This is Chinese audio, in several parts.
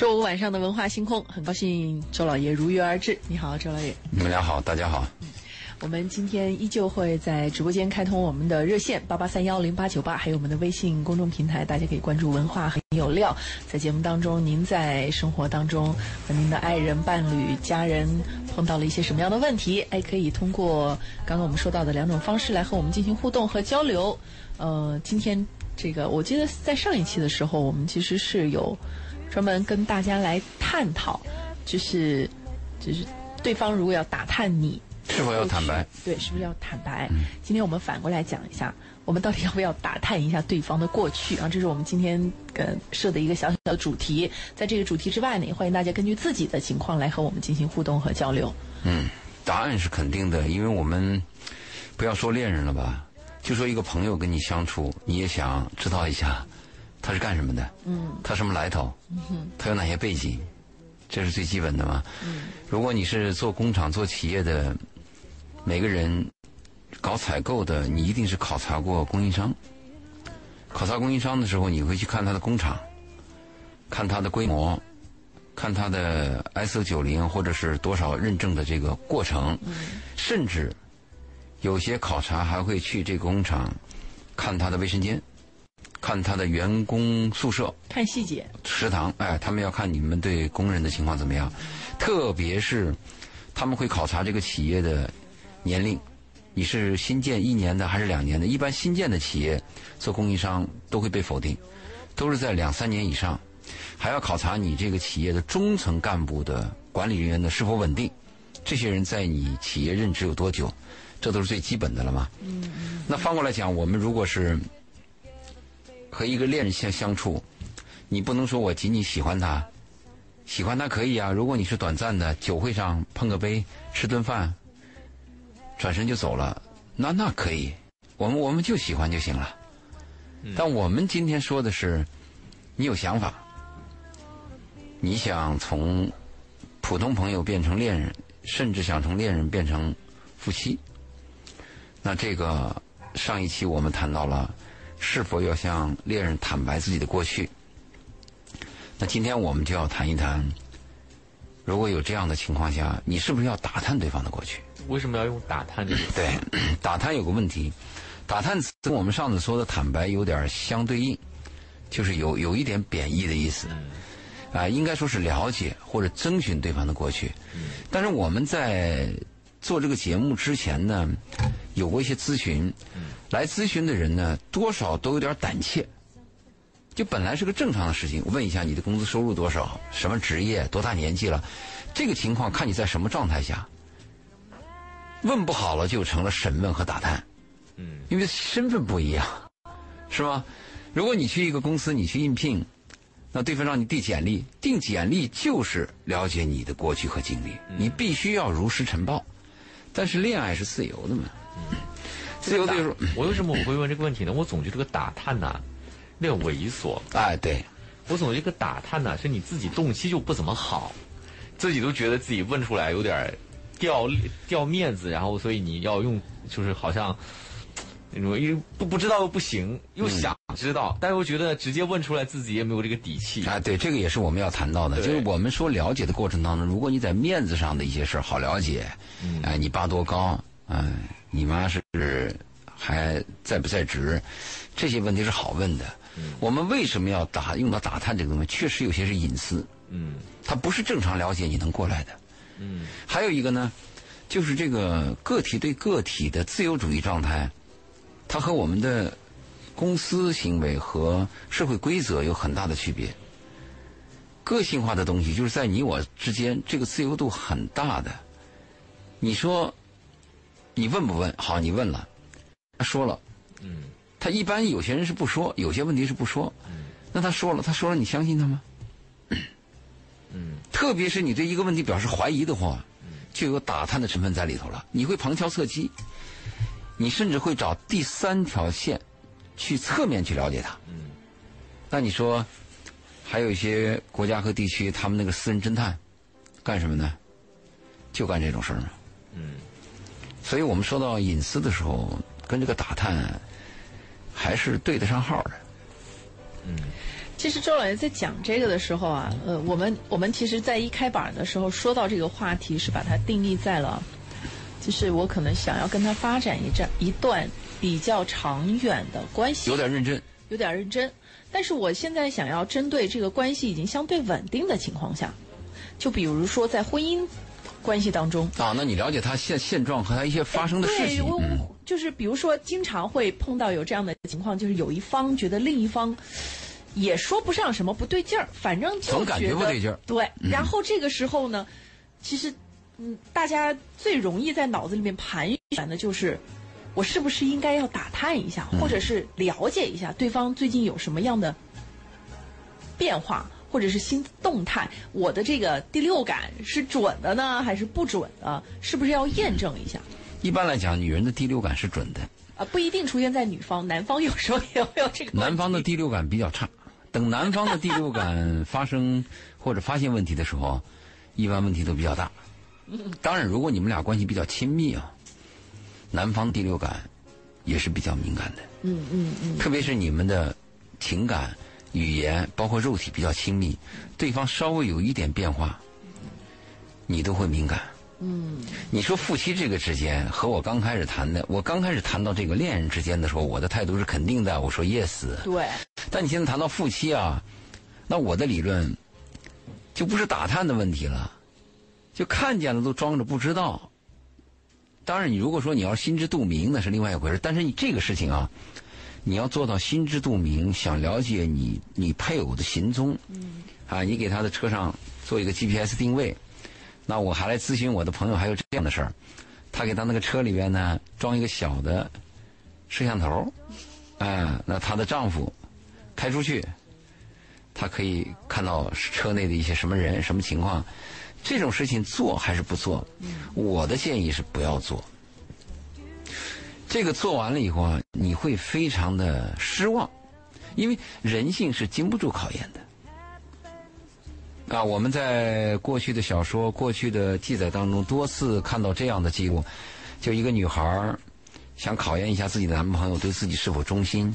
周五晚上的文化星空，很高兴周老爷如约而至。你好，周老爷。你们俩好，大家好。我们今天依旧会在直播间开通我们的热线八八三幺零八九八，还有我们的微信公众平台，大家可以关注“文化很有料”。在节目当中，您在生活当中和您的爱人、伴侣、家人碰到了一些什么样的问题？哎，可以通过刚刚我们说到的两种方式来和我们进行互动和交流。呃，今天这个我记得在上一期的时候，我们其实是有专门跟大家来探讨，就是就是对方如果要打探你。是否要坦白？对，是不是要坦白？今天我们反过来讲一下，我们到底要不要打探一下对方的过去啊？这是我们今天呃设的一个小小的主题。在这个主题之外呢，也欢迎大家根据自己的情况来和我们进行互动和交流。嗯，答案是肯定的，因为我们不要说恋人了吧，就说一个朋友跟你相处，你也想知道一下他是干什么的，嗯，他什么来头，嗯他有哪些背景，这是最基本的嘛。嗯，如果你是做工厂、做企业的。每个人搞采购的，你一定是考察过供应商。考察供应商的时候，你会去看他的工厂，看他的规模，看他的 ISO 九零或者是多少认证的这个过程。甚至有些考察还会去这个工厂看他的卫生间，看他的员工宿舍，看细节。食堂，哎，他们要看你们对工人的情况怎么样。特别是他们会考察这个企业的。年龄，你是新建一年的还是两年的？一般新建的企业做供应商都会被否定，都是在两三年以上。还要考察你这个企业的中层干部的管理人员的是否稳定，这些人在你企业任职有多久，这都是最基本的了嘛。嗯嗯。那反过来讲，我们如果是和一个恋人相相处，你不能说我仅仅喜欢他，喜欢他可以啊。如果你是短暂的，酒会上碰个杯，吃顿饭。转身就走了，那那可以，我们我们就喜欢就行了。但我们今天说的是，你有想法，你想从普通朋友变成恋人，甚至想从恋人变成夫妻。那这个上一期我们谈到了，是否要向恋人坦白自己的过去？那今天我们就要谈一谈，如果有这样的情况下，你是不是要打探对方的过去？为什么要用打探这个？对，打探有个问题，打探跟我们上次说的坦白有点相对应，就是有有一点贬义的意思。啊，应该说是了解或者征询对方的过去。但是我们在做这个节目之前呢，有过一些咨询，来咨询的人呢，多少都有点胆怯。就本来是个正常的事情，我问一下你的工资收入多少，什么职业，多大年纪了，这个情况看你在什么状态下。问不好了，就成了审问和打探，嗯，因为身份不一样，是吧？如果你去一个公司，你去应聘，那对方让你递简历，递简历就是了解你的过去和经历，你必须要如实呈报。但是恋爱是自由的嘛？自由的时候，我为什么我会问这个问题呢？我总觉得这个打探呐，那个猥琐。哎，对，我总觉得这个打探呢，是你自己动机就不怎么好，自己都觉得自己问出来有点。掉掉面子，然后所以你要用，就是好像，那种因为不不知道又不行，又想知道，但又觉得直接问出来自己也没有这个底气啊。对，这个也是我们要谈到的，就是我们说了解的过程当中，如果你在面子上的一些事儿好了解，哎，你爸多高，嗯，你妈是还在不在职，这些问题是好问的。我们为什么要打用到打探这个东西？确实有些是隐私，嗯，它不是正常了解你能过来的。嗯，还有一个呢，就是这个个体对个体的自由主义状态，它和我们的公司行为和社会规则有很大的区别。个性化的东西就是在你我之间，这个自由度很大的。你说，你问不问？好，你问了，他说了，嗯，他一般有些人是不说，有些问题是不说，嗯，那他说了，他说了，你相信他吗？嗯，特别是你对一个问题表示怀疑的话，就有打探的成分在里头了。你会旁敲侧击，你甚至会找第三条线去侧面去了解他。嗯，那你说，还有一些国家和地区，他们那个私人侦探干什么呢？就干这种事儿嘛。嗯，所以我们说到隐私的时候，跟这个打探还是对得上号的。嗯。其实周老爷在讲这个的时候啊，呃，我们我们其实，在一开板的时候说到这个话题，是把它定义在了，就是我可能想要跟他发展一段一段比较长远的关系，有点认真，有点认真。但是我现在想要针对这个关系已经相对稳定的情况下，就比如说在婚姻关系当中啊，那你了解他现现状和他一些发生的事情，我，就是比如说经常会碰到有这样的情况，就是有一方觉得另一方。也说不上什么不对劲儿，反正就总感觉不对劲儿。对，然后这个时候呢，其实，嗯，大家最容易在脑子里面盘旋的就是，我是不是应该要打探一下，或者是了解一下对方最近有什么样的变化，或者是新动态？我的这个第六感是准的呢，还是不准的？是不是要验证一下？一般来讲，女人的第六感是准的。啊，不一定出现在女方，男方有时候也会有这个。男方的第六感比较差。等男方的第六感发生或者发现问题的时候，一般问题都比较大。当然，如果你们俩关系比较亲密啊，男方第六感也是比较敏感的。嗯嗯嗯。特别是你们的情感、语言，包括肉体比较亲密，对方稍微有一点变化，你都会敏感。嗯。你说夫妻这个之间，和我刚开始谈的，我刚开始谈到这个恋人之间的时候，我的态度是肯定的，我说 yes。对。但你现在谈到夫妻啊，那我的理论就不是打探的问题了，就看见了都装着不知道。当然，你如果说你要心知肚明，那是另外一回事。但是你这个事情啊，你要做到心知肚明，想了解你你配偶的行踪，啊，你给他的车上做一个 GPS 定位。那我还来咨询我的朋友，还有这样的事儿，他给他那个车里边呢装一个小的摄像头，哎，那她的丈夫。开出去，他可以看到车内的一些什么人、什么情况。这种事情做还是不做？我的建议是不要做。这个做完了以后啊，你会非常的失望，因为人性是经不住考验的。啊，我们在过去的小说、过去的记载当中多次看到这样的记录：，就一个女孩想考验一下自己的男朋友对自己是否忠心。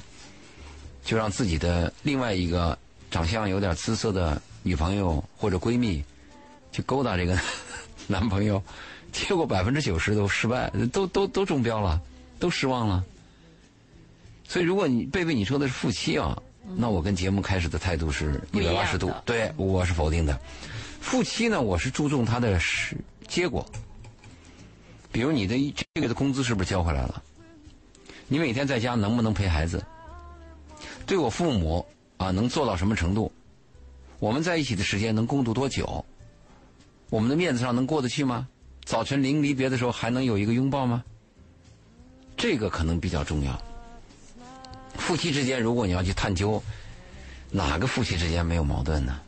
就让自己的另外一个长相有点姿色的女朋友或者闺蜜去勾搭这个 男朋友，结果百分之九十都失败，都都都中标了，都失望了。所以，如果你贝贝你说的是夫妻啊，那我跟节目开始的态度是一百八十度，对，我是否定的。夫妻呢，我是注重他的是结果，比如你的这个月的工资是不是交回来了？你每天在家能不能陪孩子？对我父母啊，能做到什么程度？我们在一起的时间能共度多久？我们的面子上能过得去吗？早晨临离别的时候还能有一个拥抱吗？这个可能比较重要。夫妻之间，如果你要去探究，哪个夫妻之间没有矛盾呢？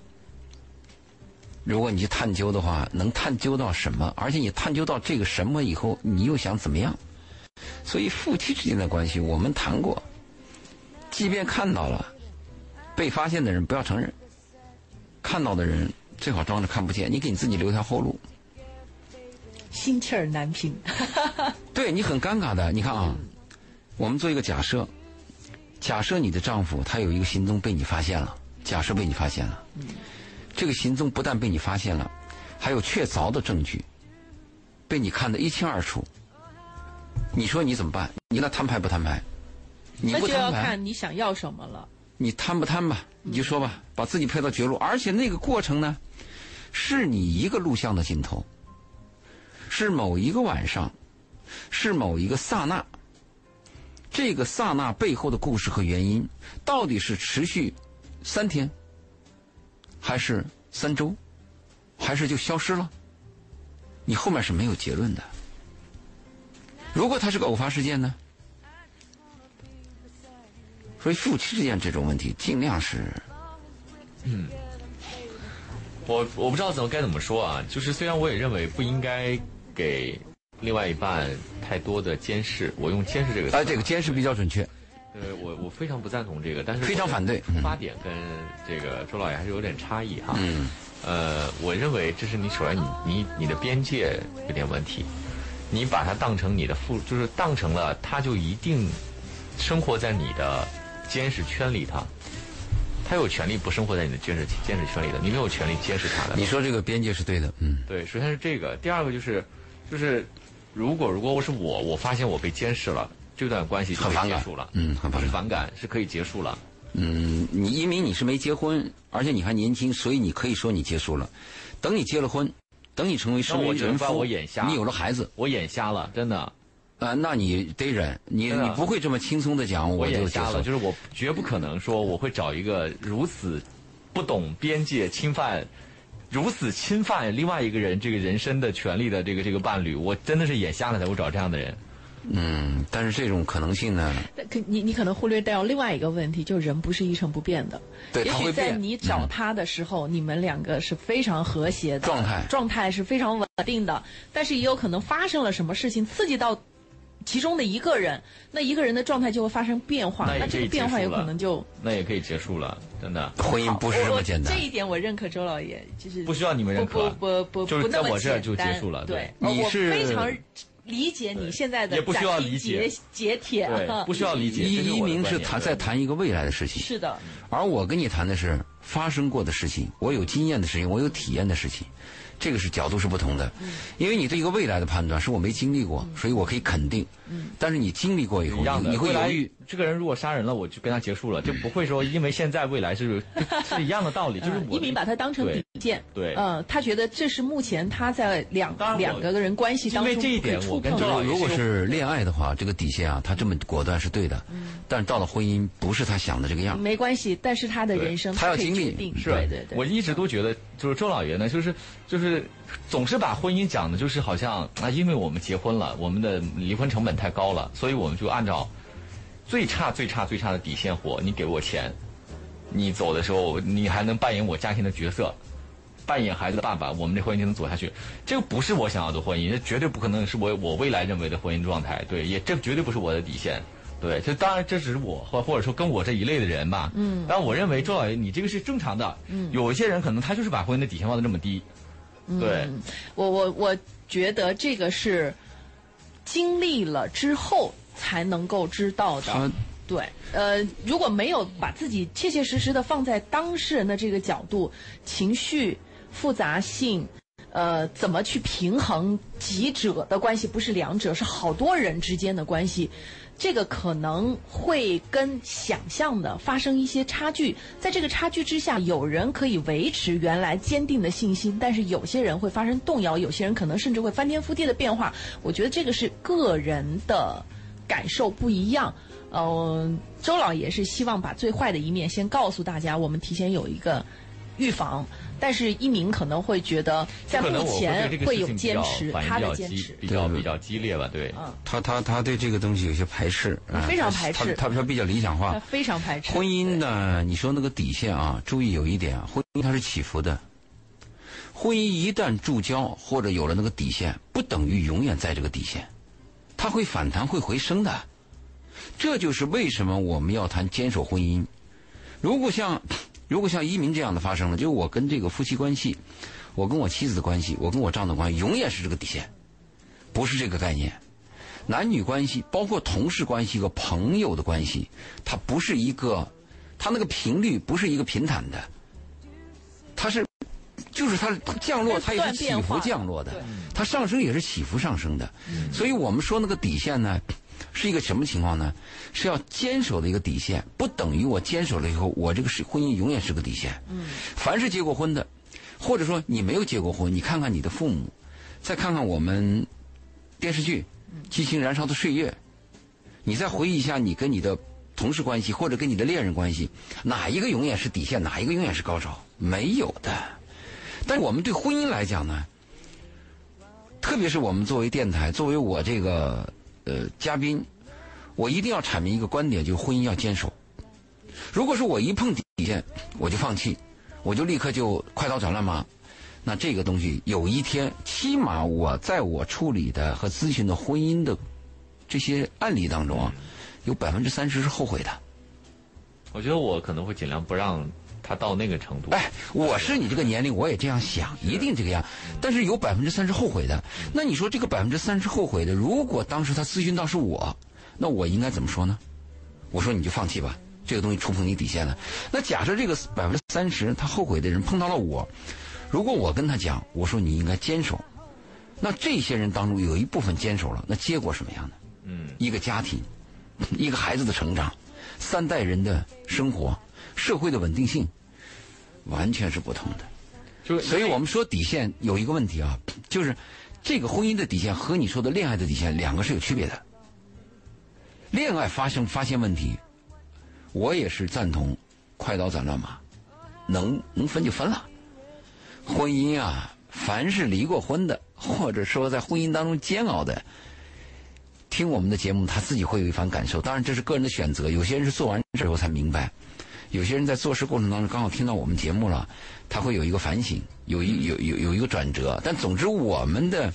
如果你去探究的话，能探究到什么？而且你探究到这个什么以后，你又想怎么样？所以夫妻之间的关系，我们谈过。即便看到了，被发现的人不要承认；看到的人最好装着看不见。你给你自己留条后路。心气儿难平。对你很尴尬的。你看啊，我们做一个假设，假设你的丈夫他有一个行踪被你发现了，假设被你发现了，这个行踪不但被你发现了，还有确凿的证据，被你看得一清二楚。你说你怎么办？你那摊牌不摊牌？那就要看你想要什么了。你摊不摊吧？你就说吧，把自己配到绝路。而且那个过程呢，是你一个录像的镜头，是某一个晚上，是某一个刹那。这个刹那背后的故事和原因，到底是持续三天，还是三周，还是就消失了？你后面是没有结论的。如果它是个偶发事件呢？所以夫妻之间这种问题，尽量是，嗯，我我不知道怎么该怎么说啊。就是虽然我也认为不应该给另外一半太多的监视，我用监视这个词，哎，这个监视比较准确。呃，我我非常不赞同这个，但是非常反对。出发点跟这个周老爷还是有点差异哈。嗯。呃，我认为这是你首先你你你的边界有点问题，你把它当成你的父，就是当成了他就一定生活在你的。监视圈里，他他有权利不生活在你的监视监视圈里的，你没有权利监视他的。你说这个边界是对的，嗯，对，首先是这个，第二个就是，就是如果如果我是我，我发现我被监视了，这段关系就结束了，嗯很反感是反感，是可以结束了。嗯，你因为你是没结婚，而且你还年轻，所以你可以说你结束了。等你结了婚，等你成为身那我为人夫，我眼瞎你有了孩子，我眼瞎了，真的，啊、那你得忍，你你不会这么轻松的讲，我就瞎了，就是我绝不可能说我会找一个如此不懂边界、侵犯。如此侵犯另外一个人这个人身的权利的这个这个伴侣，我真的是眼瞎了才会找这样的人。嗯，但是这种可能性呢，但可你你可能忽略掉另外一个问题，就是人不是一成不变的。对也许在他会变你找他的时候，你们两个是非常和谐的状态状态是非常稳定的，但是也有可能发生了什么事情刺激到其中的一个人，那一个人的状态就会发生变化，那这个变化有可能就那也可以结束了，真的。婚姻不是这么简单？这。一点我认可周老爷，就是不需要你们认可不不不不就是不那么在我这儿就结束了对。你是非常理解你现在的也不需要理解。截截铁，对，不需要理解。一一鸣观点对是谈在谈一个未来的事情，是的，而我跟你谈的是发生过的事情，我有经验的事情，我有体验的事情，这个是角度是不同的。嗯因为你对一个未来的判断是我没经历过，所以我可以肯定。但是你经历过以后，你会犹豫。这个人如果杀人了，我就跟他结束了，就不会说因为现在未来是 是一样的道理，就是一鸣把他当成底线，对嗯，他觉得这是目前他在两两个人关系当中因为这一点我跟周老爷如果是恋爱的话，这个底线啊，他这么果断是对的。嗯但是到了婚姻，不是他想的这个样。没关系，但是他的人生可以他要经历决定，是对对对，我一直都觉得，就是周老爷呢，就是就是总是把婚姻讲的，就是好像啊，因为我们结婚了，我们的离婚成本太高了，所以我们就按照最差、最差、最差的底线活。你给我钱，你走的时候，你还能扮演我家庭的角色，扮演孩子的爸爸，我们这婚姻就能走下去。这个不是我想要的婚姻，这绝对不可能是我我未来认为的婚姻状态。对，也这绝对不是我的底线。对，这当然这只是我或或者说跟我这一类的人吧。嗯，但我认为周老爷你这个是正常的。嗯，有一些人可能他就是把婚姻的底线放的这么低。对，我我我觉得这个是经历了之后才能够知道的。对，呃，如果没有把自己切切实实的放在当事人的这个角度，情绪复杂性，呃，怎么去平衡几者的关系，不是两者，是好多人之间的关系，这个可能会跟想象的发生一些差距。在这个差距之下，有人可以维持原来坚定的信心，但是有些人会发生动摇，有些人可能甚至会翻天覆地的变化。我觉得这个是个人的感受不一样。嗯、周老爷是希望把最坏的一面先告诉大家，我们提前有一个预防。但是一鸣可能会觉得，在目前会有坚持，他的坚持。比较比较激烈吧？对，他他他对这个东西有些排斥，啊非常排斥他他他比较理想化他。非常排斥婚姻呢，你说那个底线啊，注意有一点啊，婚姻它是起伏的。婚姻一旦注胶或者有了那个底线，不等于永远在这个底线，它会反弹会回升的。这就是为什么我们要谈坚守婚姻。如果像如果像移民这样的发生了，就是我跟这个夫妻关系，我跟我妻子的关系，我跟我丈夫的关系，永远是这个底线，不是这个概念。男女关系，包括同事关系和朋友的关系，它不是一个，它那个频率不是一个平坦的，它是，就是它降落，它也是起伏降落的，它上升也是起伏上升的，所以我们说那个底线呢，是一个什么情况呢？是要坚守的一个底线，不等于我坚守了以后，我这个是婚姻永远是个底线。凡是结过婚的，或者说你没有结过婚，你看看你的父母，再看看我们电视剧《激情燃烧的岁月》，你再回忆一下你跟你的同事关系或者跟你的恋人关系，哪一个永远是底线，哪一个永远是高潮？没有的。但是我们对婚姻来讲呢，特别是我们作为电台，作为我这个呃嘉宾，我一定要阐明一个观点，就是婚姻要坚守。如果说我一碰底线我就放弃，我就立刻就快刀斩乱麻，那这个东西有一天，起码我在我处理的和咨询的婚姻的这些案例当中啊，有百分之三十是后悔的。我觉得我可能会尽量不让他到那个程度。哎，我是你这个年龄，我也这样想，一定这个样。但是有百分之三十后悔的，那你说这个百分之三十后悔的，如果当时他咨询到是我，那我应该怎么说呢？我说你就放弃吧，这个东西触碰你底线了。那假设这个百分之三十他后悔的人碰到了我，如果我跟他讲，我说你应该坚守，那这些人当中有一部分坚守了，那结果什么样的？嗯，一个家庭，一个孩子的成长，三代人的生活，社会的稳定性，完全是不同的。就所以我们说底线有一个问题啊，就是这个婚姻的底线和你说的恋爱的底线两个是有区别的。恋爱发生发现问题，我也是赞同快刀斩乱麻，能能分就分了。婚姻啊，凡是离过婚的，或者说在婚姻当中煎熬的，听我们的节目，他自己会有一番感受。当然，这是个人的选择。有些人是做完之后才明白，有些人在做事过程当中刚好听到我们节目了，他会有一个反省，有一有有有一个转折。但总之，我们的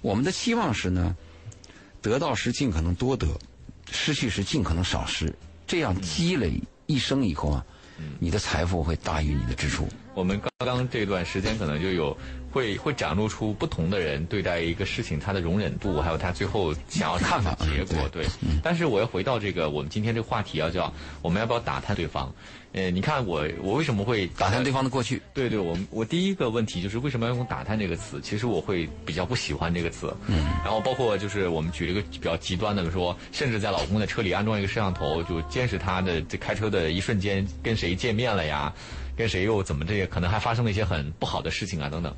我们的期望是呢，得到时尽可能多得，失去时尽可能少失。这样积累一生以后啊，你的财富会大于你的支出。我们刚刚这段时间可能就有会会展露出不同的人对待一个事情他的容忍度，还有他最后想要看法结果。嗯对，但是我要回到这个我们今天这个话题啊，叫我们要不要打探对方？呃，你看我我为什么会打探对方的过去，对对，我我第一个问题就是为什么要用“打探”这个词？其实我会比较不喜欢这个词。嗯。然后包括就是我们举了一个比较极端的说，甚至在老公的车里安装一个摄像头，就监视他的这开车的一瞬间跟谁见面了呀，跟谁又怎么这些，可能还发生了一些很不好的事情啊等等。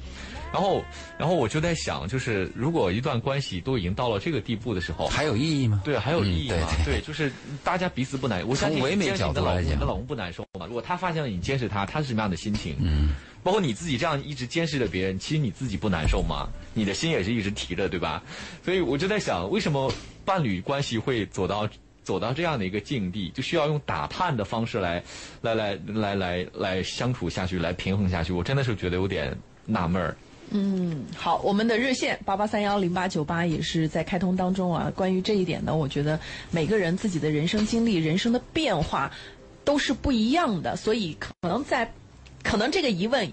然后，然后我就在想，就是如果一段关系都已经到了这个地步的时候，还有意义吗？对，还有意义吗？嗯对对就是大家彼此不难。我相信从唯美角度来讲你的老公不难受吗？如果他发现了你监视他，他是什么样的心情？嗯，包括你自己这样一直监视着别人，其实你自己不难受吗？你的心也是一直提着，对吧？所以我就在想，为什么伴侣关系会走到走到这样的一个境地，就需要用打探的方式来来来来来来相处下去，来平衡下去？我真的是觉得有点纳闷儿。嗯，好，我们的热线八八三幺零八九八也是在开通当中啊。关于这一点呢，我觉得每个人自己的人生经历、人生的变化都是不一样的，所以可能在，可能这个疑问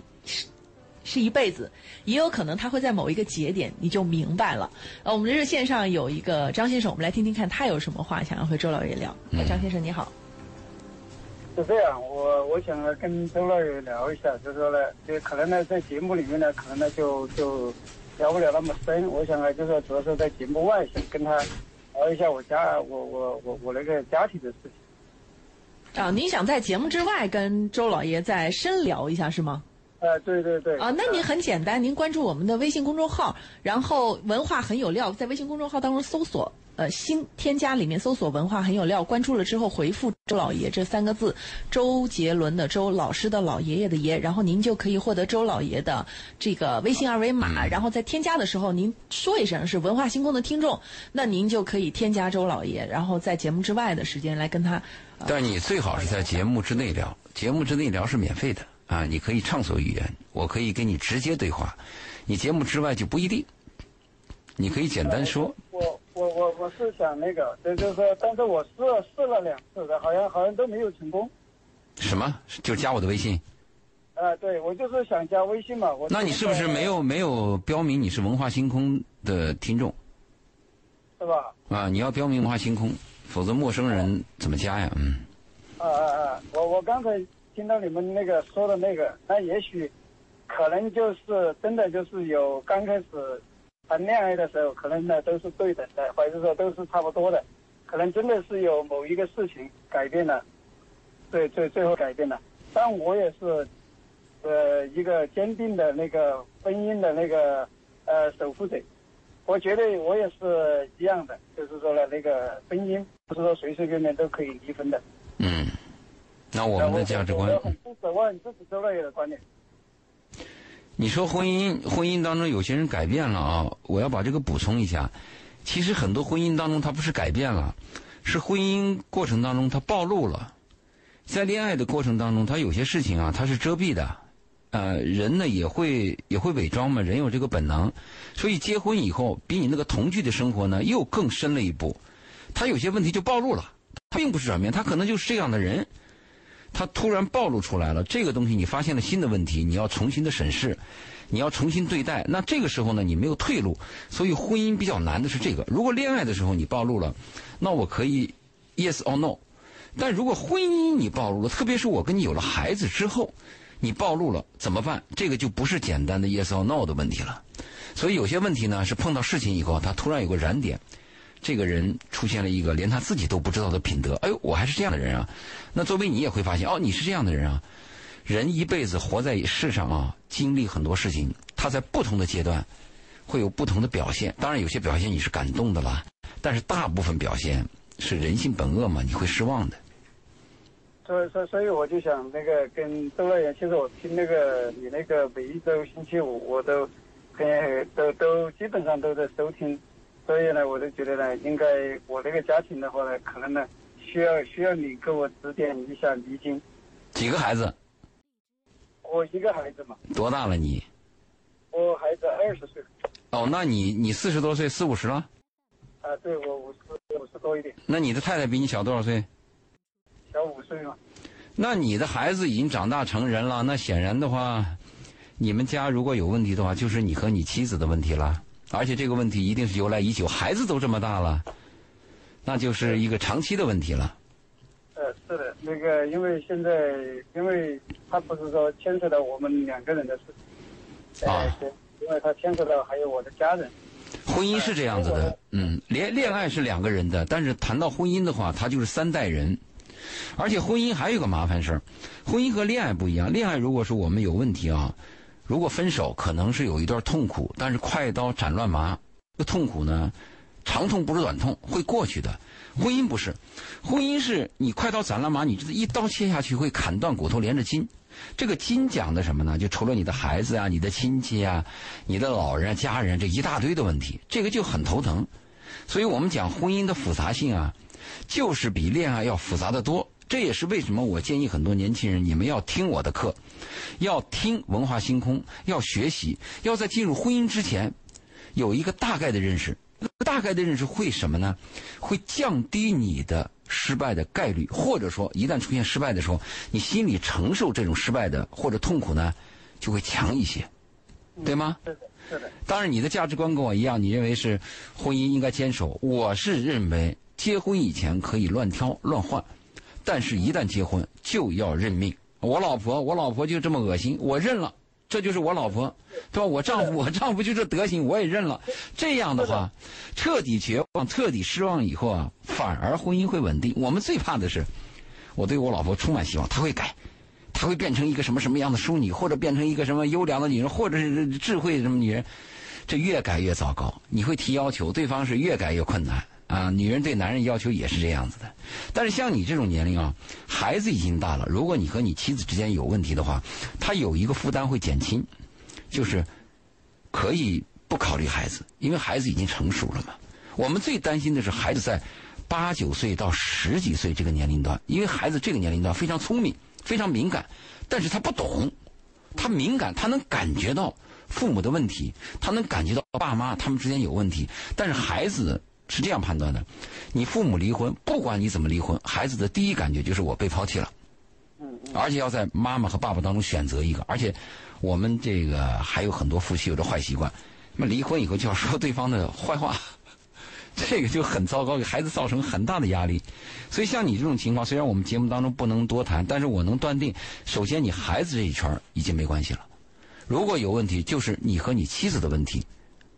是是一辈子，也有可能他会在某一个节点你就明白了。呃，我们的热线上有一个张先生，我们来听听看他有什么话想要和周老爷聊。哎张先生你好，是这样，我我想跟周老爷聊一下，就是说呢，就可能呢在节目里面呢，可能呢就就聊不了那么深。我想呢，就是说主要是在节目外想跟他聊一下我家我我我我那个家庭的事情。啊，您想在节目之外跟周老爷再深聊一下是吗？呃，对对对。啊，那您很简单，您关注我们的微信公众号，然后“文化很有料”在微信公众号当中搜索，呃，新添加里面搜索“文化很有料”，关注了之后回复“周老爷”这三个字，周杰伦的周，老师的老，爷爷的爷，然后您就可以获得周老爷的这个微信二维码，然后在添加的时候您说一声是文化星空的听众，那您就可以添加周老爷，然后在节目之外的时间来跟他。呃但你最好是在节目之内聊，节目之内聊是免费的啊，你可以畅所欲言，我可以跟你直接对话，你节目之外就不一定，你可以简单说。我我我我是想那个，就就是说，但是我试了试了两次的，好像好像都没有成功。什么？就加我的微信？呃，对，我就是想加微信嘛。我那你是不是没有没有标明你是文化星空的听众是吧？啊？你要标明文化星空，否则陌生人怎么加呀？嗯，啊啊啊！我我刚才听到你们那个说的那个，那也许可能就是真的就是有刚开始谈恋爱的时候，可能呢都是对等的，或者说都是差不多的，可能真的是有某一个事情改变了，对最最后改变了。但我也是呃一个坚定的那个婚姻的那个呃守护者。我觉得我也是一样的，就是说呢，那个婚姻不是说随随便便都可以离婚的。嗯，那我们的价值观，很支持，我很支持周老爷的观点。你说婚姻婚姻当中有些人改变了啊，我要把这个补充一下。其实很多婚姻当中，他不是改变了，是婚姻过程当中他暴露了。在恋爱的过程当中，他有些事情啊，他是遮蔽的。呃，人呢也会也会伪装嘛，人有这个本能，所以结婚以后，比你那个同居的生活呢又更深了一步。他有些问题就暴露了，他并不是转变，他可能就是这样的人。他突然暴露出来了，这个东西你发现了新的问题，你要重新的审视，你要重新对待。那这个时候呢，你没有退路，所以婚姻比较难的是这个。如果恋爱的时候你暴露了，那我可以 yes or no，但如果婚姻你暴露了，特别是我跟你有了孩子之后，你暴露了怎么办？这个就不是简单的 yes or no 的问题了。所以有些问题呢，是碰到事情以后，他突然有个燃点，这个人出现了一个连他自己都不知道的品德。哎呦，我还是这样的人啊！那作为你也会发现，哦，你是这样的人啊。人一辈子活在世上啊，经历很多事情，他在不同的阶段会有不同的表现。当然，有些表现你是感动的啦，但是大部分表现是人性本恶嘛，你会失望的。所以，所所以我就想那个跟周老爷，其实我听那个你那个每一周星期五我都很都都基本上都在收听，所以呢，我就觉得呢，应该我这个家庭的话呢，可能呢需要需要你给我指点一下迷津。几个孩子？我一个孩子嘛。多大了你？我孩子二十岁。哦，那你你四十多岁，四五十了？啊，对，我五十五十多一点。那你的太太比你小多少岁？小五岁嘛。那你的孩子已经长大成人了，那显然的话，你们家如果有问题的话，就是你和你妻子的问题了。而且这个问题一定是由来已久，孩子都这么大了，那就是一个长期的问题了。呃，是的，那个因为现在，因为他不是说牵扯到我们两个人的事情，啊，因为他牵扯到还有我的家人。婚姻是这样子的，嗯，恋恋爱是两个人的，但是谈到婚姻的话，他就是三代人。而且婚姻还有个麻烦事儿，婚姻和恋爱不一样。恋爱如果说我们有问题啊，如果分手可能是有一段痛苦，但是快刀斩乱麻，这痛苦呢，长痛不如短痛，会过去的。婚姻不是，婚姻是你快刀斩乱麻，你这一刀切下去会砍断骨头连着筋。这个筋讲的什么呢？就除了你的孩子啊、你的亲戚啊、你的老人、家人这一大堆的问题，这个就很头疼。所以我们讲婚姻的复杂性啊。就是比恋爱要复杂的多，这也是为什么我建议很多年轻人，你们要听我的课，要听文化星空，要学习，要在进入婚姻之前，有一个大概的认识。大概的认识会什么呢？会降低你的失败的概率，或者说一旦出现失败的时候，你心里承受这种失败的或者痛苦呢，就会强一些，对吗？是的，是的。当然，你的价值观跟我一样，你认为是婚姻应该坚守，我是认为。结婚以前可以乱挑乱换，但是一旦结婚就要认命。我老婆，我老婆就这么恶心，我认了，这就是我老婆，对吧？我丈夫，我丈夫就这德行，我也认了。这样的话，彻底绝望、彻底失望以后啊，反而婚姻会稳定。我们最怕的是，我对我老婆充满希望，她会改，她会变成一个什么什么样的淑女，或者变成一个什么优良的女人，或者是智慧什么女人，这越改越糟糕。你会提要求，对方是越改越困难。啊，女人对男人要求也是这样子的，但是像你这种年龄啊，孩子已经大了。如果你和你妻子之间有问题的话，他有一个负担会减轻，就是可以不考虑孩子，因为孩子已经成熟了嘛。我们最担心的是孩子在八九岁到十几岁这个年龄段，因为孩子这个年龄段非常聪明、非常敏感，但是他不懂，他敏感，他能感觉到父母的问题，他能感觉到爸妈他们之间有问题，但是孩子。是这样判断的：你父母离婚，不管你怎么离婚，孩子的第一感觉就是我被抛弃了。嗯，而且要在妈妈和爸爸当中选择一个。而且，我们这个还有很多夫妻有着坏习惯，那么离婚以后就要说对方的坏话，这个就很糟糕，给孩子造成很大的压力。所以，像你这种情况，虽然我们节目当中不能多谈，但是我能断定，首先你孩子这一圈已经没关系了。如果有问题，就是你和你妻子的问题。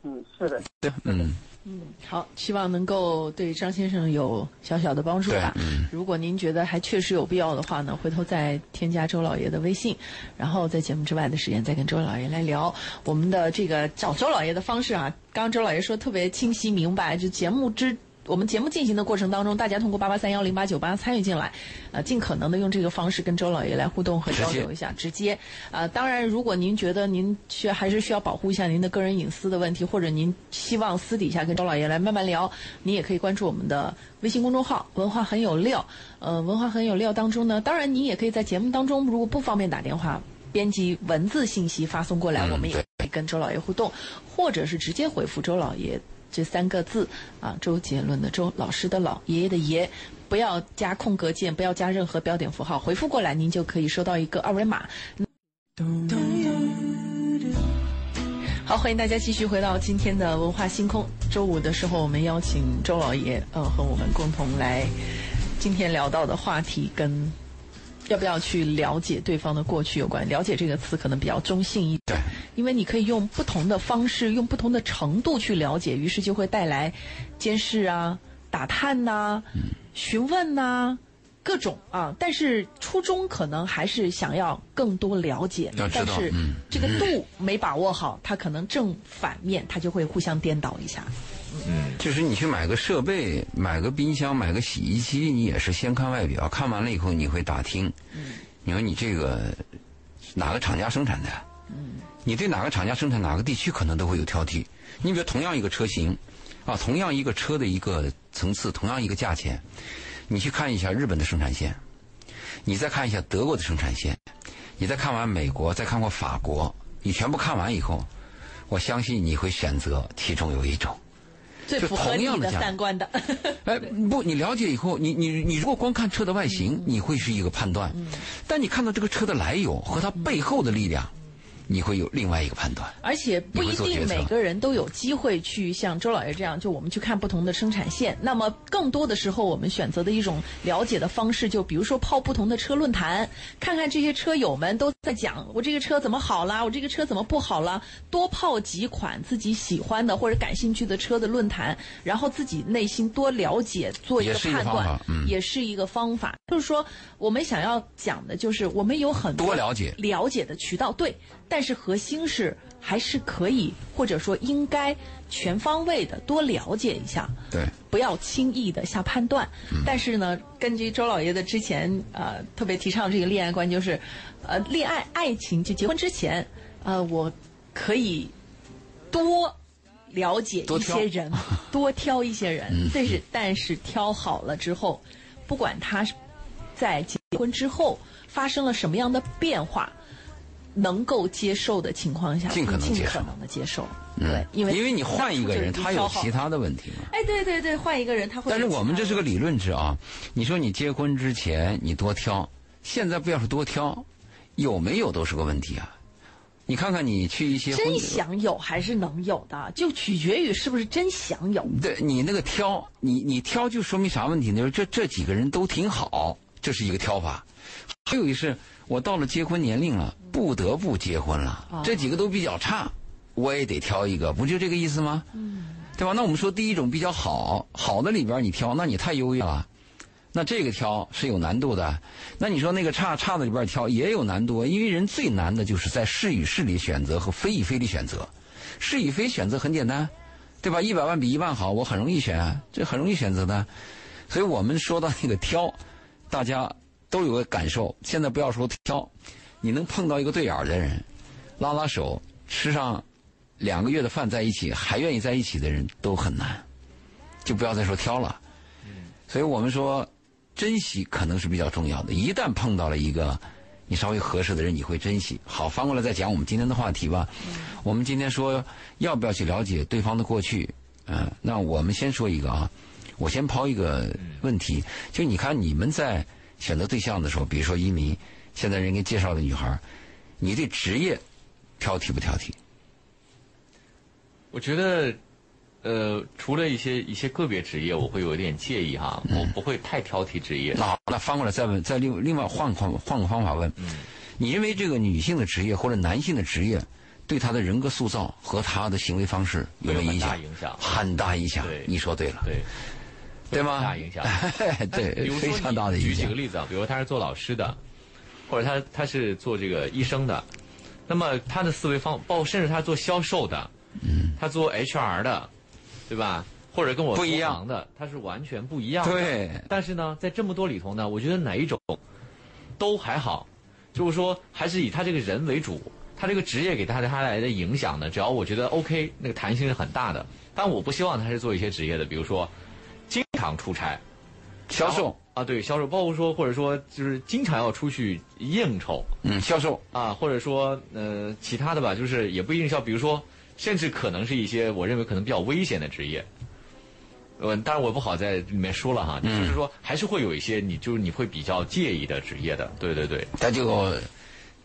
嗯，是的。对，嗯。嗯，好，希望能够对张先生有小小的帮助吧。嗯如果您觉得还确实有必要的话呢，回头再添加周老爷的微信，然后在节目之外的时间再跟周老爷来聊我们的这个找周老爷的方式啊。刚刚周老爷说特别清晰明白，就节目之。我们节目进行的过程当中，大家通过八八三幺零八九八参与进来，呃，尽可能的用这个方式跟周老爷来互动和交流一下，直接。呃，当然，如果您觉得您需还是需要保护一下您的个人隐私的问题，或者您希望私底下跟周老爷来慢慢聊，您也可以关注我们的微信公众号“文化很有料”。呃，“文化很有料”当中呢，当然您也可以在节目当中，如果不方便打电话，编辑文字信息发送过来，我们也可以跟周老爷互动，或者是直接回复周老爷。这三个字啊，周杰伦的周，老师的老，爷爷的爷，不要加空格键，不要加任何标点符号，回复过来，您就可以收到一个二维码。好，欢迎大家继续回到今天的文化星空。周五的时候，我们邀请周老爷，呃，和我们共同来。今天聊到的话题跟要不要去了解对方的过去有关。了解这个词可能比较中性一点，因为你可以用不同的方式，用不同的程度去了解，于是就会带来监视啊、打探呐、询问呐。各种啊，但是初衷可能还是想要更多了解，但是嗯这个度没把握好，他可能正反面，他就会互相颠倒一下。就是你去买个设备，买个冰箱，买个洗衣机，你也是先看外表，看完了以后你会打听，你说你这个哪个厂家生产的？嗯你对哪个厂家生产哪个地区可能都会有挑剔。你比如同样一个车型，啊，同样一个车的一个层次，同样一个价钱，你去看一下日本的生产线，你再看一下德国的生产线，你再看完美国，再看过法国，你全部看完以后，我相信你会选择其中有一种。就最符合你的同样的价三观的，哎，不，你了解以后，你你你如果光看车的外形，你会是一个判断，但你看到这个车的来由和它背后的力量，你会有另外一个判断。而且不一定每个人都有机会去像周老爷这样，就我们去看不同的生产线。那么更多的时候，我们选择的一种了解的方式，就比如说泡不同的车论坛，看看这些车友们都在讲我这个车怎么好啦，我这个车怎么不好啦，多泡几款自己喜欢的或者感兴趣的车的论坛，然后自己内心多了解，做一个判断也是一个方法。就是说，我们想要讲的就是我们有很多了解了解的渠道，对，但是核心是还是可以或者说应该全方位的多了解一下，对，不要轻易的下判断。嗯但是呢，根据周老爷的之前呃特别提倡这个恋爱观，就是呃恋爱爱情就结婚之前，呃我可以多。了解一些人，多挑一些人，嗯但是但是挑好了之后，不管他是在结婚之后发生了什么样的变化，能够接受的情况下，尽可能接受尽可能的接受。对，因为因为你换一个人，他有其他。的问题嘛。哎，对对对，换一个人他会但是。我们这是个理论值啊，你说你结婚之前你多挑，现在不要是多挑，有没有都是个问题啊。你看看你去一些婚真想有还是能有的，就取决于是不是真想有。对你那个挑，你你挑就说明啥问题呢？就是这这几个人都挺好，这是一个挑法。还有一是，我到了结婚年龄了，不得不结婚了，哦这几个都比较差，我也得挑一个，不就这个意思吗？嗯，对吧？那我们说第一种比较好，好的里边你挑，那你太优越了。那这个挑是有难度的，那你说那个差差的里边挑也有难度，因为人最难的就是在是与是里选择和非与非里选择。是与非选择很简单，对吧？一百万比一万好，我很容易选，啊这很容易选择的。所以我们说到那个挑，大家都有个感受。现在不要说挑，你能碰到一个对眼儿的人，拉拉手，吃上两个月的饭在一起，还愿意在一起的人都很难，就不要再说挑了。所以我们说，珍惜可能是比较重要的。一旦碰到了一个你稍微合适的人，你会珍惜。好，翻过来再讲我们今天的话题吧。我们今天说要不要去了解对方的过去？嗯、那我们先说一个啊，我先抛一个问题，就你看你们在选择对象的时候，比如说移民，现在人给介绍的女孩，你对职业挑剔不挑剔？我觉得，呃，除了一些一些个别职业，我会有一点介意哈，我不会太挑剔职业。那好，那翻过来再问，再另另外换个换换个方法问，嗯你认为这个女性的职业或者男性的职业，对他的人格塑造和他的行为方式有没有影响？很大影响很大影响。对你说对了，对？会有很大影响。对，比如非常大的影响。举几个例子啊，比如他是做老师的，或者他他是做这个医生的，那么他的思维方，包括甚至他做销售的，嗯，他做 HR 的，对吧？或者跟我不一样的，他是完全不一样的。对但是呢，在这么多里头呢，我觉得哪一种都还好，就是说还是以他这个人为主，他这个职业给他他带来的影响呢，只要我觉得 OK，那个弹性是很大的。但我不希望他是做一些职业的，比如说经常出差，销售，啊，对销售，包括说或者说就是经常要出去应酬。嗯，销售，啊，或者说呃其他的吧，就是也不一定是要，比如说甚至可能是一些我认为可能比较危险的职业。呃，当然我不好在里面说了哈，就是说还是会有一些你就是你会比较介意的职业的，对对对，他就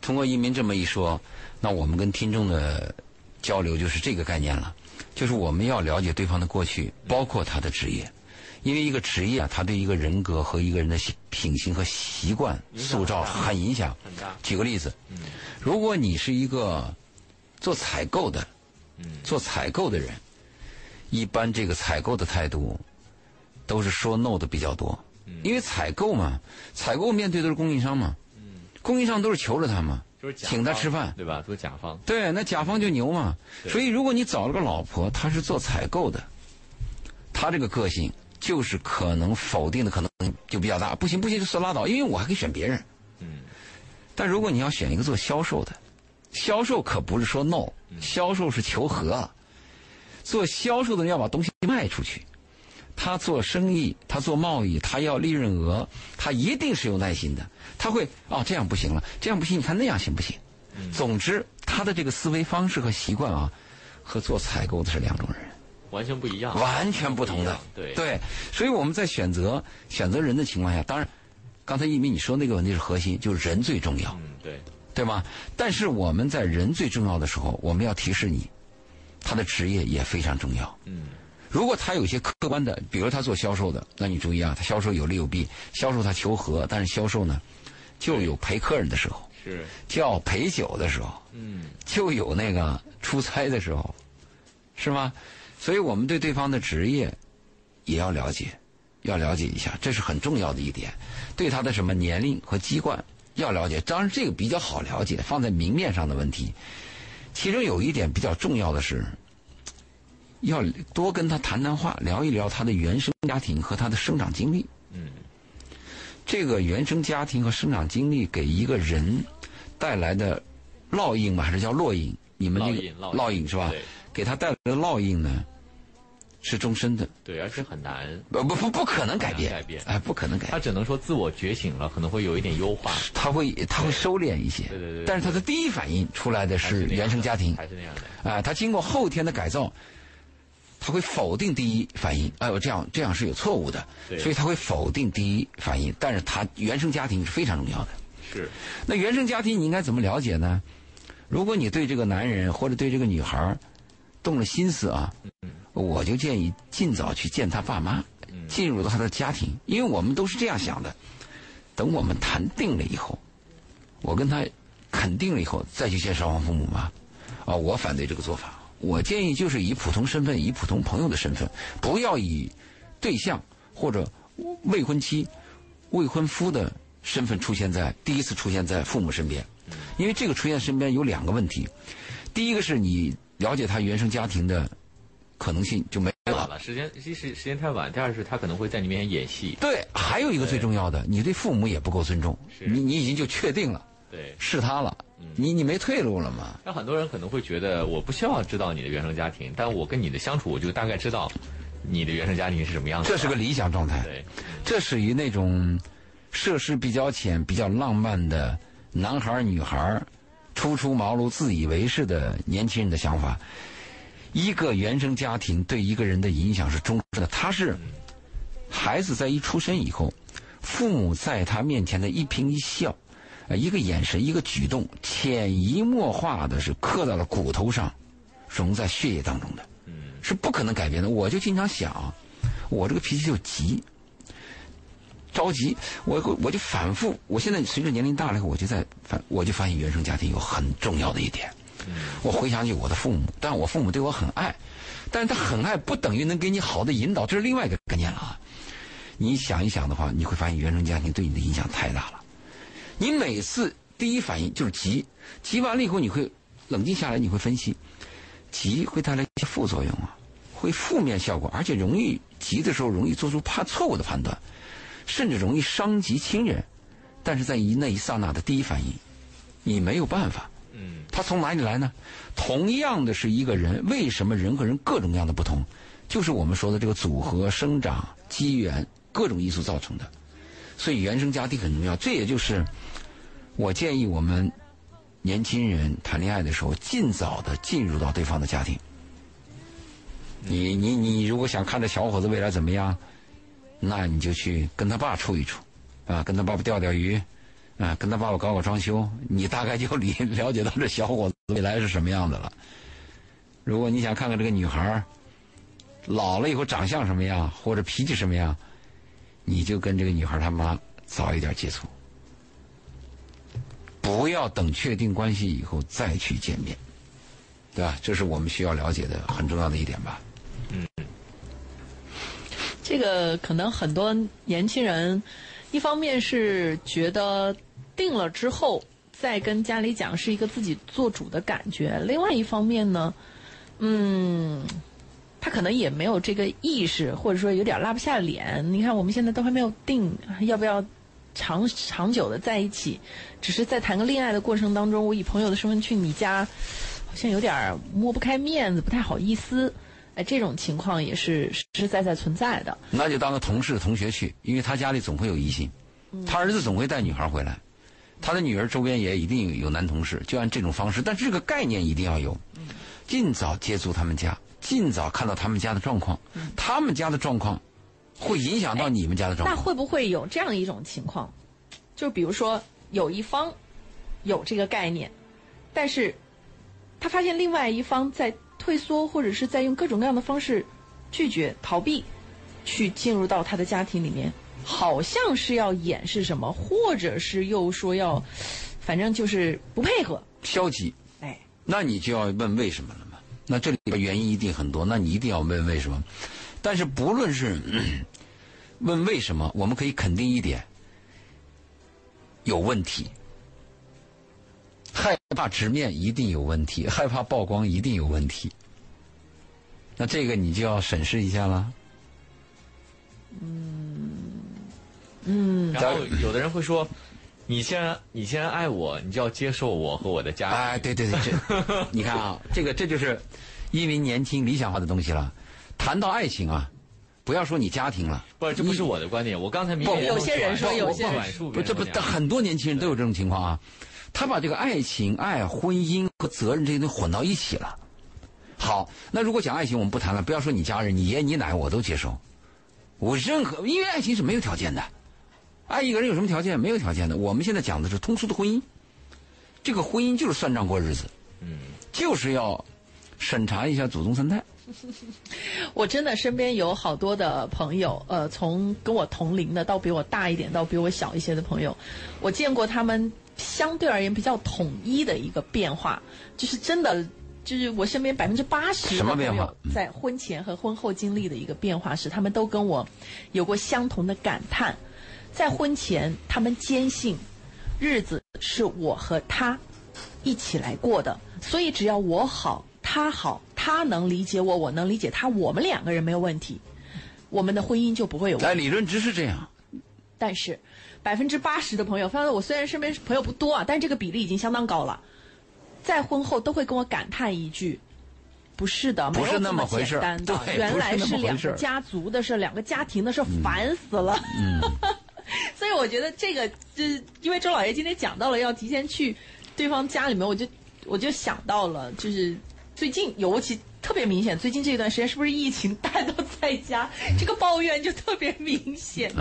通过移民这么一说，那我们跟听众的交流就是这个概念了，就是我们要了解对方的过去，包括他的职业。因为一个职业啊，它对一个人格和一个人的品行和习惯塑造很影响。很大。举个例子，如果你是一个做采购的，做采购的人，一般这个采购的态度都是说 no 的比较多，因为采购嘛，采购面对都是供应商嘛，供应商都是求着他嘛，就是请他吃饭，对吧？都是甲方。对，那甲方就牛嘛。所以如果你找了个老婆，她是做采购的，她这个个性就是可能否定的可能就比较大。不行不行就算拉倒，因为我还可以选别人。嗯。但如果你要选一个做销售的，销售可不是说 no，销售是求和。做销售的人要把东西卖出去，他做生意，他做贸易，他要利润额，他一定是有耐心的。他会哦，这样不行了，这样不行，你看那样行不行？总之，他的这个思维方式和习惯啊，和做采购的是两种人，完全不一样，完全不同的。对对，所以我们在选择选择人的情况下，当然，刚才一鸣你说那个问题是核心，就是人最重要，嗯，对，对吗？但是我们在人最重要的时候，我们要提示你，他的职业也非常重要。嗯，如果他有些客观的，比如他做销售的，那你注意啊，他销售有利有弊，销售他求和，但是销售呢，就有陪客人的时候，是，就要陪酒的时候，嗯，就有那个出差的时候，是吗？所以我们对对方的职业也要了解，要了解一下，这是很重要的一点。对他的什么年龄和籍贯要了解，当然这个比较好了解，放在明面上的问题。其中有一点比较重要的是，要多跟他谈谈话，聊一聊他的原生家庭和他的生长经历。嗯，这个原生家庭和生长经历给一个人带来的烙印嘛，还是叫烙印？你们那个烙印烙印烙印是吧对？给他带来的烙印呢，是终身的，对，而且很难，不不不不可能改变，改变。哎，不可能改变。他只能说自我觉醒了，可能会有一点优化，他会他会收敛一些，对对对对但是他的第一反应出来的是原生家庭，还是那样的，啊，他经过后天的改造，他会否定第一反应，哎呦，这样这样是有错误的，对。所以他会否定第一反应，但是他原生家庭是非常重要的。是，那原生家庭你应该怎么了解呢？如果你对这个男人或者对这个女孩儿动了心思啊，我就建议尽早去见他爸妈，进入到他的家庭，因为我们都是这样想的。等我们谈定了以后，我跟他肯定了以后，再去见双方父母嘛。啊，我反对这个做法。我建议就是以普通身份，以普通朋友的身份，不要以对象或者未婚妻、未婚夫的身份出现在第一次出现在父母身边，因为这个出现身边有两个问题，第一个是你了解他原生家庭的可能性就没有了。时间一是时间太晚，第二是他可能会在你面前演戏，对，还有一个最重要的，你对父母也不够尊重，是你你已经就确定了对。是他了，你你没退路了嘛？那很多人可能会觉得，我不需要知道你的原生家庭，但我跟你的相处，我就大概知道你的原生家庭是什么样子的。这是个理想状态，对，这属于那种涉世比较浅、比较浪漫的男孩女孩儿初出茅庐、自以为是的年轻人的想法。一个原生家庭对一个人的影响是终身的，他是孩子在一出生以后，父母在他面前的一颦一笑，呃，一个眼神、一个举动，潜移默化的是刻到了骨头上，融在血液当中的，是不可能改变的。我就经常想，我这个脾气就急，着急，我我就反复，我现在随着年龄大了以后，我就在反，我就发现原生家庭有很重要的一点。我回想起我的父母，但我父母对我很爱，但是他很爱不等于能给你好的引导，这是另外一个概念了啊。你想一想的话，你会发现原生家庭对你的影响太大了。你每次第一反应就是急，急完了以后你会冷静下来，你会分析，急会带来一些副作用啊，会负面效果，而且容易急的时候容易做出判错误的判断，甚至容易伤及亲人。但是在一那一刹那的第一反应，你没有办法。嗯，他从哪里来呢？同样的是一个人，为什么人和人各种各样的不同？就是我们说的这个组合、生长、机缘各种因素造成的。所以原生家庭很重要。这也就是我建议我们年轻人谈恋爱的时候，尽早的进入到对方的家庭。你你你，如果想看这小伙子未来怎么样，那你就去跟他爸处一处，啊，跟他爸爸钓钓鱼。啊，跟他爸爸搞搞装修，你大概就理 了解到这小伙子未来是什么样的了。如果你想看看这个女孩儿老了以后长相什么样，或者脾气什么样，你就跟这个女孩他妈早一点接触，不要等确定关系以后再去见面，对吧？这是我们需要了解的很重要的一点吧。这个可能很多年轻人，一方面是觉得定了之后再跟家里讲是一个自己做主的感觉，另外一方面呢，嗯。他可能也没有这个意识，或者说有点拉不下脸。你看，我们现在都还没有定要不要长长久的在一起，只是在谈个恋爱的过程当中，我以朋友的身份去你家，好像有点摸不开面子，不太好意思。哎，这种情况也是实实在在存在的。那就当个同事、同学去，因为他家里总会有异性，他儿子总会带女孩回来，他的女儿周边也一定有男同事，就按这种方式。但这个概念一定要有，尽早接触他们家。尽早看到他们家的状况，他们家的状况会影响到你们家的状况。那会不会有这样一种情况？就比如说有一方有这个概念，但是他发现另外一方在退缩，或者是在用各种各样的方式拒绝、逃避去进入到他的家庭里面，好像是要掩饰什么，或者是又说要，反正就是不配合、消极。哎，那你就要问为什么了嘛。那这里边原因一定很多，那你一定要问为什么。但是不论是 问为什么，我们可以肯定一点：有问题。害怕直面一定有问题，害怕曝光一定有问题。那这个你就要审视一下了。嗯嗯。然后有的人会说：“你既然你既然爱我，你就要接受我和我的家。”哎，对对对，这 你看啊，这个这就是。因为年轻理想化的东西了，谈到爱情啊，不要说你家庭了。不是，这不是我的观点。我刚才明显有些人说有些不，这不很多年轻人都有这种情况啊。他把这个爱情、爱、婚姻和责任这些东西混到一起了。好，那如果讲爱情，我们不谈了。不要说你家人、你爷、你奶，我都接受。我任何，因为爱情是没有条件的。爱一个人有什么条件？没有条件的。我们现在讲的是通俗的婚姻。这个婚姻就是算账过日子。嗯，就是要。审查一下祖宗三代。我真的身边有好多的朋友，呃，从跟我同龄的到比我大一点到比我小一些的朋友，我见过他们相对而言比较统一的一个变化，就是真的，就是我身边百分之八十的朋友在婚前和婚后经历的一个变化是，他们都跟我有过相同的感叹，在婚前他们坚信日子是我和他一起来过的，所以只要我好。他好，他能理解我，我能理解他，我们两个人没有问题，我们的婚姻就不会有。哎，理论值是这样，但是百分之八十的朋友，反正我虽然身边朋友不多啊，但是这个比例已经相当高了。在婚后都会跟我感叹一句：“不是的，不是那么简单的，原来是两个家族的事，两个家庭的事，烦死了。” 所以我觉得这个，就是因为周老爷今天讲到了要提前去对方家里面，我就我就想到了，就是。最近尤其特别明显，最近这一段时间是不是疫情大家都在家，这个抱怨就特别明显。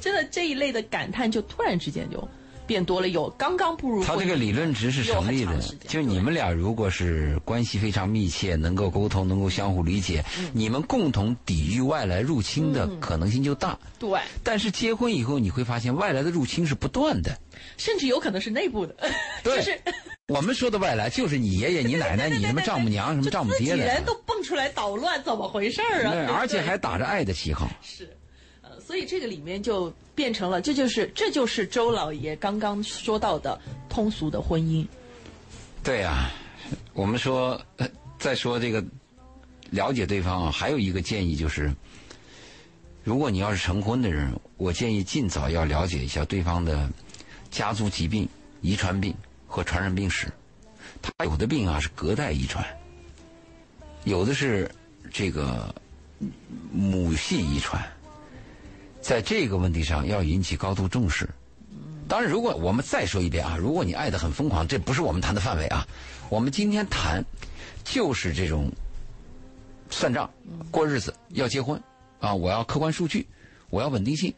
真的这一类的感叹就突然之间就变多了。有刚刚步入他这个理论值是成立的，就你们俩如果是关系非常密切，能够沟通，能够相互理解，你们共同抵御外来入侵的可能性就大。对。但是结婚以后你会发现，外来的入侵是不断的，甚至有可能是内部的。对。就是。我们说的外来就是你爷爷、你奶奶、你什么丈母娘、什么丈母爹的，人都蹦出来捣乱，怎么回事儿啊？而且还打着爱的旗号。是，呃，所以这个里面就变成了，这就是这就是周老爷刚刚说到的通俗的婚姻。对啊，我们说再说这个了解对方啊，还有一个建议就是，如果你要是成婚的人，我建议尽早要了解一下对方的家族疾病、遗传病。和传染病史，他有的病啊是隔代遗传，有的是这个母系遗传，在这个问题上要引起高度重视。当然，如果我们再说一遍啊，如果你爱的很疯狂，这不是我们谈的范围啊。我们今天谈就是这种算账、过日子、要结婚啊，我要客观数据，我要稳定性，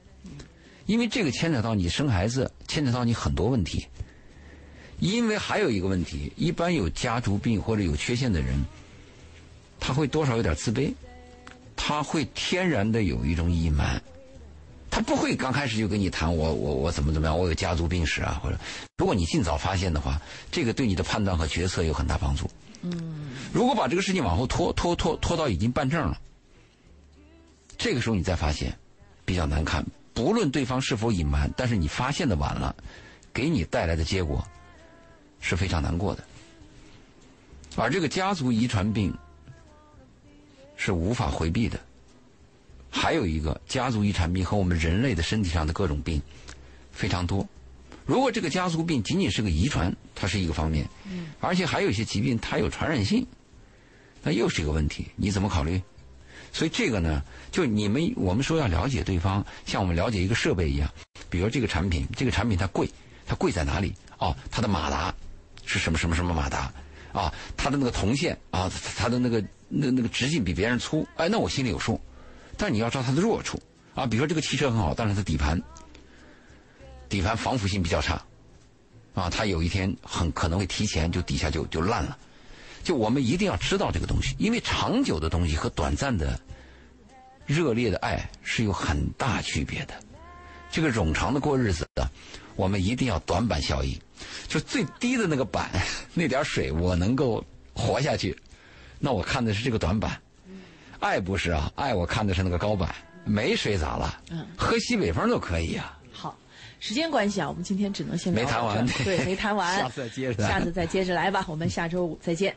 因为这个牵扯到你生孩子，牵扯到你很多问题。因为还有一个问题，一般有家族病或者有缺陷的人，他会多少有点自卑，他会天然的有一种隐瞒，他不会刚开始就跟你谈我我我怎么怎么样，我有家族病史啊，或者如果你尽早发现的话，这个对你的判断和决策有很大帮助。嗯，如果把这个事情往后拖拖拖拖到已经办证了，这个时候你再发现，比较难看。不论对方是否隐瞒，但是你发现的晚了，给你带来的结果是非常难过的。而这个家族遗传病是无法回避的。还有一个家族遗传病和我们人类的身体上的各种病非常多。如果这个家族病仅仅是个遗传，它是一个方面，而且还有一些疾病它有传染性，那又是一个问题。你怎么考虑？所以这个呢，就你们我们说要了解对方，像我们了解一个设备一样。比如这个产品，这个产品它贵，它贵在哪里？哦，它的马达是什么什么什么马达？啊，它的那个铜线啊，它的那个那那个直径比别人粗，哎，那我心里有数。但你要知道它的弱处啊，比如说这个汽车很好，但是它底盘底盘防腐性比较差，啊，它有一天很可能会提前就底下就就烂了。就我们一定要知道这个东西，因为长久的东西和短暂的热烈的爱是有很大区别的。这个冗长的过日子的，我们一定要短板效应，就最低的那个板 那点水我能够活下去，那我看的是这个短板。爱不是啊，爱我看的是那个高板，没水咋了？嗯，喝西北风都可以啊。好，时间关系啊，我们今天只能先没谈完，对，没谈完，下次再接着，下次再接着来吧，我们下周五再见。